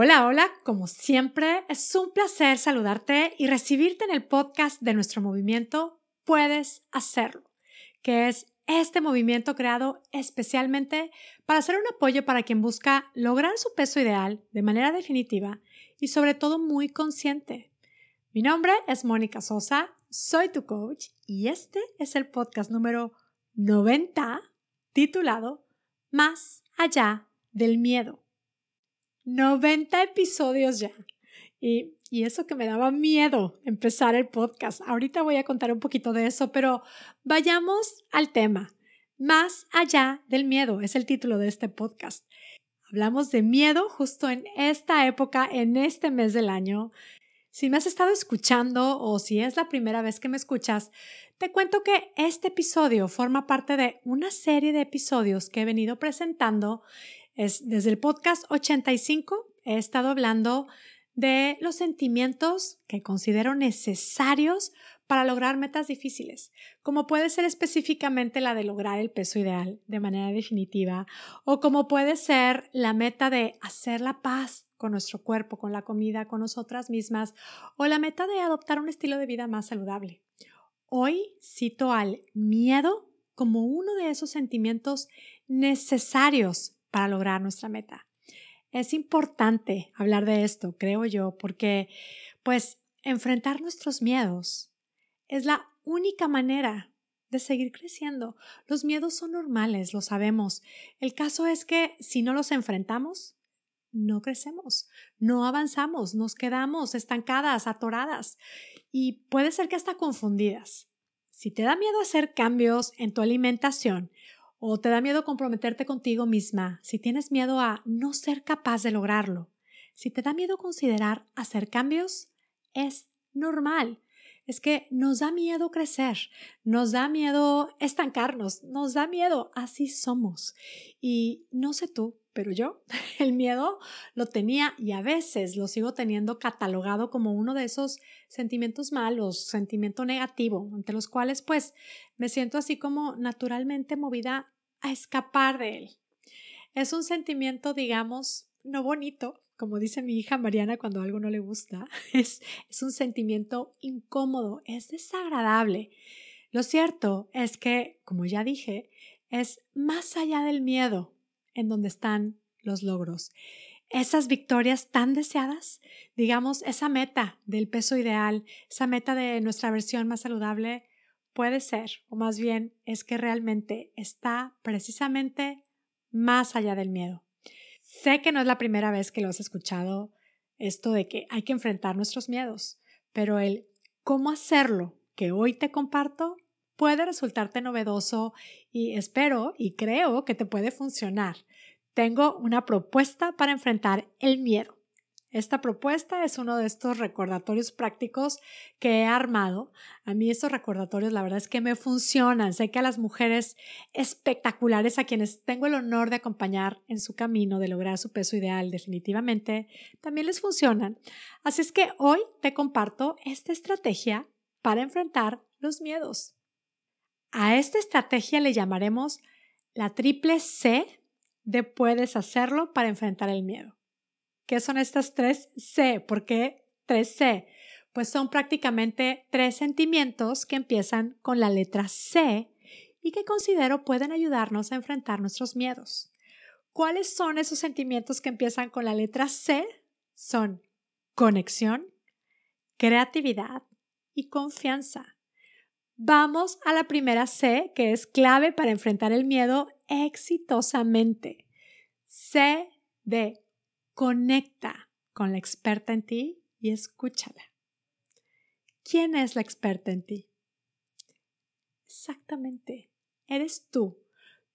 Hola, hola, como siempre, es un placer saludarte y recibirte en el podcast de nuestro movimiento Puedes Hacerlo, que es este movimiento creado especialmente para ser un apoyo para quien busca lograr su peso ideal de manera definitiva y sobre todo muy consciente. Mi nombre es Mónica Sosa, soy tu coach y este es el podcast número 90 titulado Más allá del miedo. 90 episodios ya. Y, y, eso que me daba miedo empezar el podcast. Ahorita voy a contar un poquito de eso, pero vayamos al tema. Más allá del miedo es el título de este podcast. Hablamos de miedo justo en esta época, en este mes del año. Si me has estado escuchando o si es la primera vez que me escuchas, te cuento que este episodio forma parte de una serie de episodios que he venido presentando es, desde el podcast 85 he estado hablando de los sentimientos que considero necesarios para lograr metas difíciles, como puede ser específicamente la de lograr el peso ideal de manera definitiva, o como puede ser la meta de hacer la paz con nuestro cuerpo, con la comida, con nosotras mismas, o la meta de adoptar un estilo de vida más saludable. Hoy cito al miedo como uno de esos sentimientos necesarios para lograr nuestra meta. Es importante hablar de esto, creo yo, porque pues enfrentar nuestros miedos es la única manera de seguir creciendo. Los miedos son normales, lo sabemos. El caso es que si no los enfrentamos, no crecemos, no avanzamos, nos quedamos estancadas, atoradas y puede ser que hasta confundidas. Si te da miedo hacer cambios en tu alimentación o te da miedo comprometerte contigo misma, si tienes miedo a no ser capaz de lograrlo, si te da miedo considerar hacer cambios, es normal. Es que nos da miedo crecer, nos da miedo estancarnos, nos da miedo, así somos. Y no sé tú, pero yo el miedo lo tenía y a veces lo sigo teniendo catalogado como uno de esos sentimientos malos, sentimiento negativo, ante los cuales pues me siento así como naturalmente movida a escapar de él. Es un sentimiento, digamos, no bonito, como dice mi hija Mariana cuando algo no le gusta, es, es un sentimiento incómodo, es desagradable. Lo cierto es que, como ya dije, es más allá del miedo, en donde están los logros. Esas victorias tan deseadas, digamos, esa meta del peso ideal, esa meta de nuestra versión más saludable, puede ser, o más bien es que realmente está precisamente más allá del miedo. Sé que no es la primera vez que lo has escuchado, esto de que hay que enfrentar nuestros miedos, pero el cómo hacerlo que hoy te comparto puede resultarte novedoso y espero y creo que te puede funcionar. Tengo una propuesta para enfrentar el miedo. Esta propuesta es uno de estos recordatorios prácticos que he armado. A mí estos recordatorios la verdad es que me funcionan. Sé que a las mujeres espectaculares a quienes tengo el honor de acompañar en su camino de lograr su peso ideal definitivamente también les funcionan. Así es que hoy te comparto esta estrategia para enfrentar los miedos. A esta estrategia le llamaremos la triple C de puedes hacerlo para enfrentar el miedo. ¿Qué son estas tres C? ¿Por qué tres C? Pues son prácticamente tres sentimientos que empiezan con la letra C y que considero pueden ayudarnos a enfrentar nuestros miedos. ¿Cuáles son esos sentimientos que empiezan con la letra C? Son conexión, creatividad y confianza. Vamos a la primera C, que es clave para enfrentar el miedo exitosamente. C de conecta con la experta en ti y escúchala. ¿Quién es la experta en ti? Exactamente, eres tú,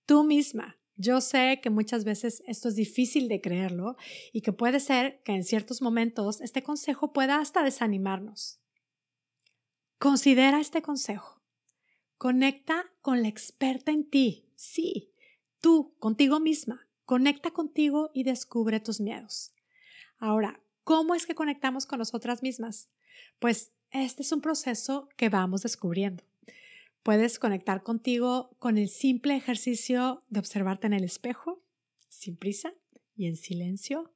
tú misma. Yo sé que muchas veces esto es difícil de creerlo y que puede ser que en ciertos momentos este consejo pueda hasta desanimarnos. Considera este consejo. Conecta con la experta en ti. Sí, tú, contigo misma. Conecta contigo y descubre tus miedos. Ahora, ¿cómo es que conectamos con nosotras mismas? Pues este es un proceso que vamos descubriendo. Puedes conectar contigo con el simple ejercicio de observarte en el espejo, sin prisa y en silencio.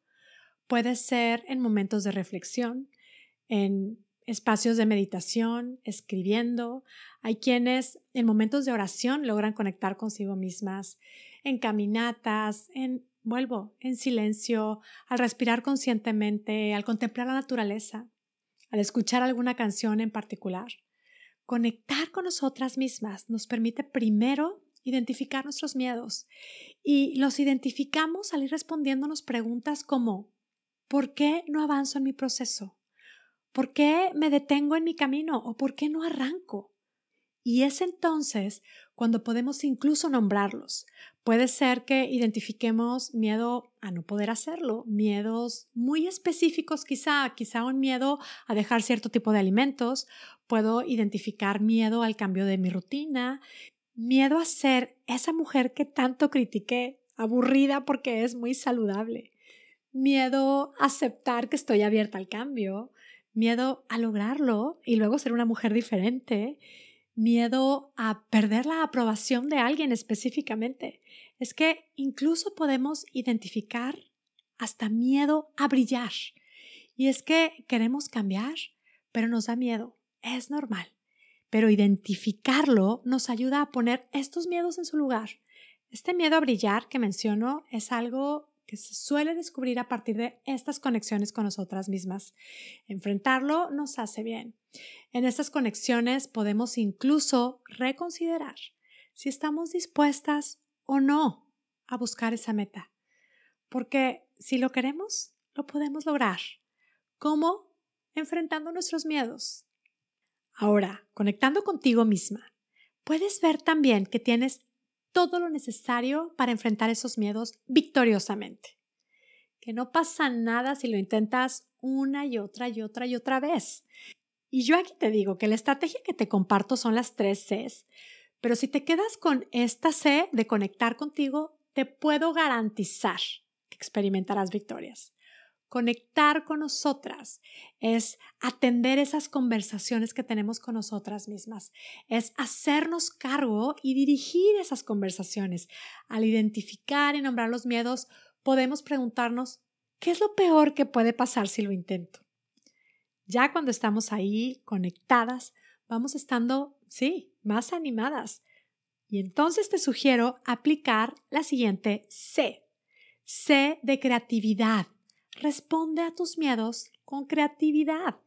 Puede ser en momentos de reflexión, en espacios de meditación, escribiendo. Hay quienes en momentos de oración logran conectar consigo mismas, en caminatas, en, vuelvo, en silencio, al respirar conscientemente, al contemplar la naturaleza, al escuchar alguna canción en particular. Conectar con nosotras mismas nos permite primero identificar nuestros miedos y los identificamos al ir respondiéndonos preguntas como ¿por qué no avanzo en mi proceso? ¿Por qué me detengo en mi camino o por qué no arranco? Y es entonces cuando podemos incluso nombrarlos. Puede ser que identifiquemos miedo a no poder hacerlo, miedos muy específicos quizá, quizá un miedo a dejar cierto tipo de alimentos, puedo identificar miedo al cambio de mi rutina, miedo a ser esa mujer que tanto critiqué, aburrida porque es muy saludable, miedo a aceptar que estoy abierta al cambio, miedo a lograrlo y luego ser una mujer diferente, miedo a perder la aprobación de alguien específicamente. Es que incluso podemos identificar hasta miedo a brillar. Y es que queremos cambiar, pero nos da miedo. Es normal. Pero identificarlo nos ayuda a poner estos miedos en su lugar. Este miedo a brillar que menciono es algo que se suele descubrir a partir de estas conexiones con nosotras mismas. Enfrentarlo nos hace bien. En estas conexiones podemos incluso reconsiderar si estamos dispuestas o no a buscar esa meta. Porque si lo queremos, lo podemos lograr. ¿Cómo? Enfrentando nuestros miedos. Ahora, conectando contigo misma, puedes ver también que tienes todo lo necesario para enfrentar esos miedos victoriosamente. Que no pasa nada si lo intentas una y otra y otra y otra vez. Y yo aquí te digo que la estrategia que te comparto son las tres Cs, pero si te quedas con esta C de conectar contigo, te puedo garantizar que experimentarás victorias. Conectar con nosotras es atender esas conversaciones que tenemos con nosotras mismas, es hacernos cargo y dirigir esas conversaciones. Al identificar y nombrar los miedos, podemos preguntarnos, ¿qué es lo peor que puede pasar si lo intento? Ya cuando estamos ahí conectadas, vamos estando, sí, más animadas. Y entonces te sugiero aplicar la siguiente C. C de creatividad responde a tus miedos con creatividad.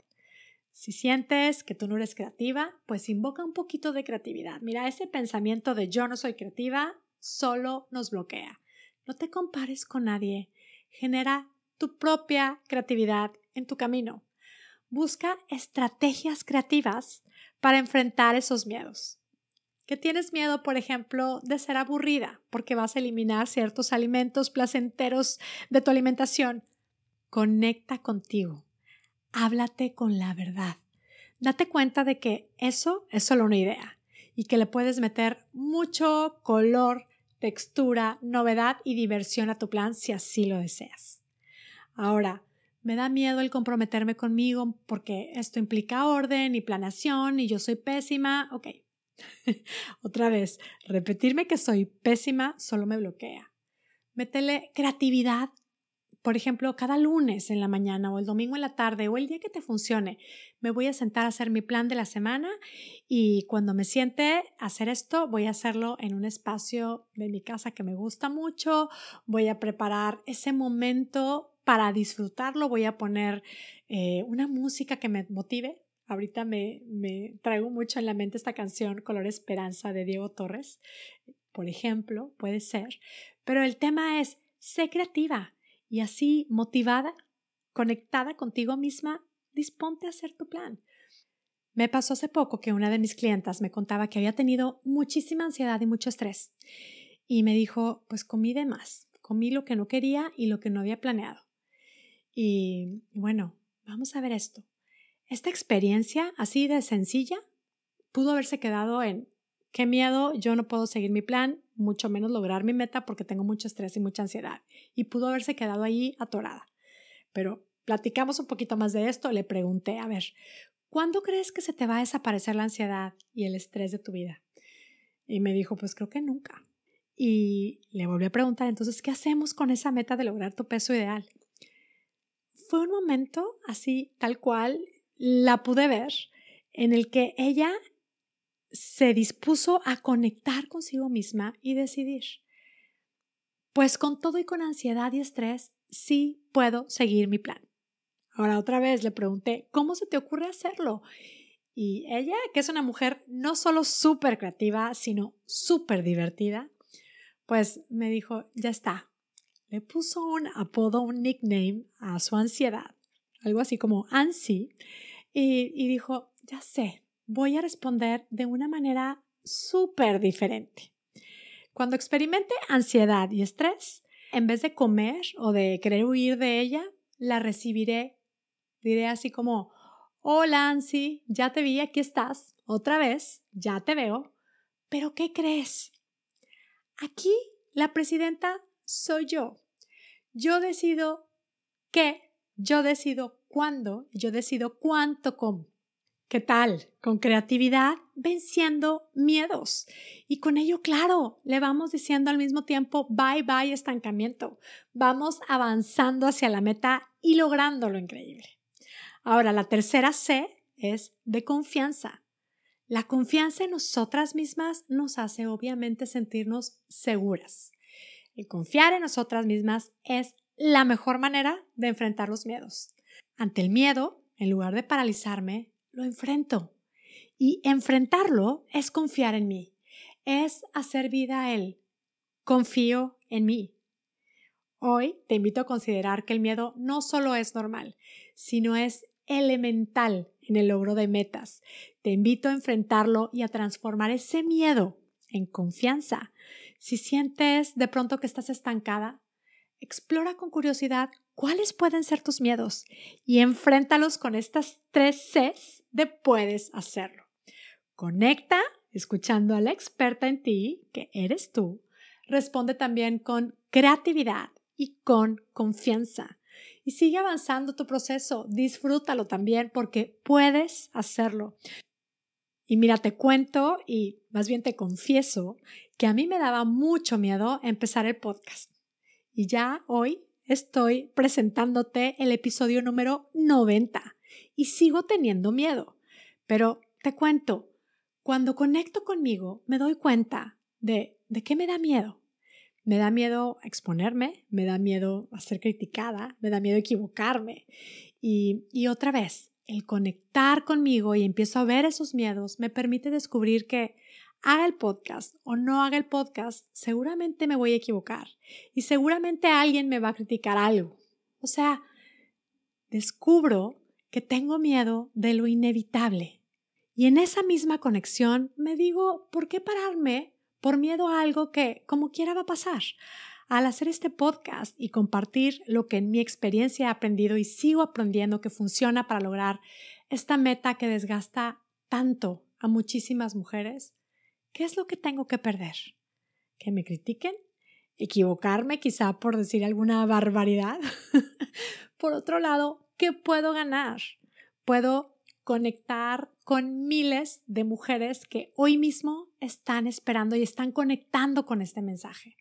Si sientes que tú no eres creativa, pues invoca un poquito de creatividad. Mira, ese pensamiento de yo no soy creativa solo nos bloquea. No te compares con nadie. Genera tu propia creatividad en tu camino. Busca estrategias creativas para enfrentar esos miedos. ¿Qué tienes miedo, por ejemplo, de ser aburrida porque vas a eliminar ciertos alimentos placenteros de tu alimentación. Conecta contigo. Háblate con la verdad. Date cuenta de que eso es solo una idea y que le puedes meter mucho color, textura, novedad y diversión a tu plan si así lo deseas. Ahora, me da miedo el comprometerme conmigo porque esto implica orden y planeación y yo soy pésima. Ok. Otra vez, repetirme que soy pésima solo me bloquea. Métele creatividad por ejemplo, cada lunes en la mañana o el domingo en la tarde o el día que te funcione, me voy a sentar a hacer mi plan de la semana y cuando me siente hacer esto, voy a hacerlo en un espacio de mi casa que me gusta mucho, voy a preparar ese momento para disfrutarlo, voy a poner eh, una música que me motive. Ahorita me, me traigo mucho en la mente esta canción Color Esperanza de Diego Torres, por ejemplo, puede ser. Pero el tema es, sé creativa, y así, motivada, conectada contigo misma, disponte a hacer tu plan. Me pasó hace poco que una de mis clientas me contaba que había tenido muchísima ansiedad y mucho estrés. Y me dijo, pues comí de más, comí lo que no quería y lo que no había planeado. Y bueno, vamos a ver esto. Esta experiencia, así de sencilla, pudo haberse quedado en qué miedo, yo no puedo seguir mi plan, mucho menos lograr mi meta porque tengo mucho estrés y mucha ansiedad. Y pudo haberse quedado ahí atorada. Pero platicamos un poquito más de esto, le pregunté, a ver, ¿cuándo crees que se te va a desaparecer la ansiedad y el estrés de tu vida? Y me dijo, pues creo que nunca. Y le volví a preguntar, entonces, ¿qué hacemos con esa meta de lograr tu peso ideal? fue un momento así, tal cual, la pude ver, en el que ella se dispuso a conectar consigo misma y decidir, pues con todo y con ansiedad y estrés, sí puedo seguir mi plan. Ahora otra vez le pregunté, ¿cómo se te ocurre hacerlo? Y ella, que es una mujer no solo súper creativa, sino súper divertida, pues me dijo, ya está. Le puso un apodo, un nickname a su ansiedad, algo así como Ansi, y, y dijo, ya sé, voy a responder de una manera súper diferente. Cuando experimente ansiedad y estrés, en vez de comer o de querer huir de ella, la recibiré. Diré así como, hola Ansi, ya te vi, aquí estás, otra vez, ya te veo, pero ¿qué crees? Aquí la presidenta soy yo. Yo decido qué, yo decido cuándo, yo decido cuánto como. ¿Qué tal? Con creatividad, venciendo miedos. Y con ello, claro, le vamos diciendo al mismo tiempo, bye bye estancamiento. Vamos avanzando hacia la meta y logrando lo increíble. Ahora, la tercera C es de confianza. La confianza en nosotras mismas nos hace obviamente sentirnos seguras. El confiar en nosotras mismas es la mejor manera de enfrentar los miedos. Ante el miedo, en lugar de paralizarme, lo enfrento. Y enfrentarlo es confiar en mí, es hacer vida a él. Confío en mí. Hoy te invito a considerar que el miedo no solo es normal, sino es elemental en el logro de metas. Te invito a enfrentarlo y a transformar ese miedo en confianza. Si sientes de pronto que estás estancada, explora con curiosidad cuáles pueden ser tus miedos y enfréntalos con estas tres Cs de puedes hacerlo. Conecta escuchando a la experta en ti, que eres tú. Responde también con creatividad y con confianza. Y sigue avanzando tu proceso, disfrútalo también porque puedes hacerlo. Y mira, te cuento y más bien te confieso que a mí me daba mucho miedo empezar el podcast. Y ya hoy estoy presentándote el episodio número 90 y sigo teniendo miedo. Pero te cuento, cuando conecto conmigo me doy cuenta de, de qué me da miedo. Me da miedo exponerme, me da miedo a ser criticada, me da miedo equivocarme. Y, y otra vez, el conectar conmigo y empiezo a ver esos miedos me permite descubrir que haga el podcast o no haga el podcast, seguramente me voy a equivocar y seguramente alguien me va a criticar algo. O sea, descubro que tengo miedo de lo inevitable. Y en esa misma conexión me digo, ¿por qué pararme por miedo a algo que como quiera va a pasar? Al hacer este podcast y compartir lo que en mi experiencia he aprendido y sigo aprendiendo que funciona para lograr esta meta que desgasta tanto a muchísimas mujeres, ¿qué es lo que tengo que perder? ¿Que me critiquen? ¿Equivocarme quizá por decir alguna barbaridad? por otro lado, ¿qué puedo ganar? Puedo conectar con miles de mujeres que hoy mismo están esperando y están conectando con este mensaje.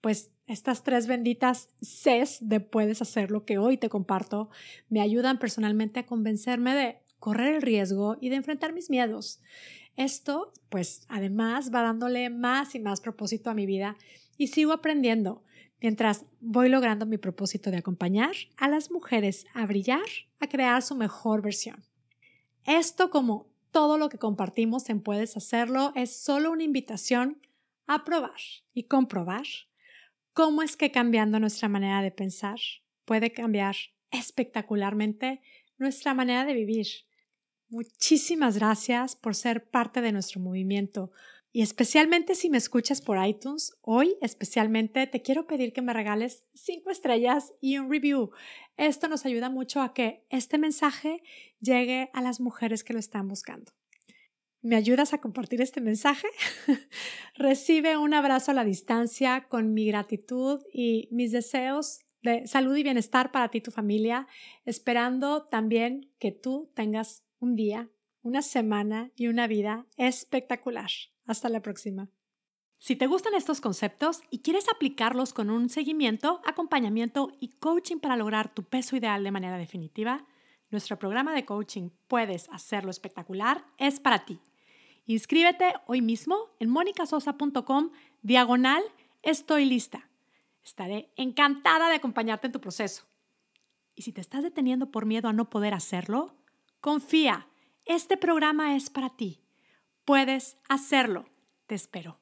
Pues estas tres benditas Cs de puedes hacer lo que hoy te comparto me ayudan personalmente a convencerme de correr el riesgo y de enfrentar mis miedos. Esto, pues además va dándole más y más propósito a mi vida y sigo aprendiendo mientras voy logrando mi propósito de acompañar a las mujeres a brillar, a crear su mejor versión. Esto, como todo lo que compartimos en Puedes Hacerlo, es solo una invitación a probar y comprobar cómo es que cambiando nuestra manera de pensar puede cambiar espectacularmente nuestra manera de vivir. Muchísimas gracias por ser parte de nuestro movimiento. Y especialmente si me escuchas por iTunes, hoy especialmente te quiero pedir que me regales cinco estrellas y un review. Esto nos ayuda mucho a que este mensaje llegue a las mujeres que lo están buscando. ¿Me ayudas a compartir este mensaje? Recibe un abrazo a la distancia con mi gratitud y mis deseos de salud y bienestar para ti y tu familia, esperando también que tú tengas un día, una semana y una vida espectacular. Hasta la próxima. Si te gustan estos conceptos y quieres aplicarlos con un seguimiento, acompañamiento y coaching para lograr tu peso ideal de manera definitiva, nuestro programa de coaching Puedes hacerlo espectacular es para ti. Inscríbete hoy mismo en monicasosa.com diagonal estoy lista. Estaré encantada de acompañarte en tu proceso. Y si te estás deteniendo por miedo a no poder hacerlo, confía, este programa es para ti. Puedes hacerlo. Te espero.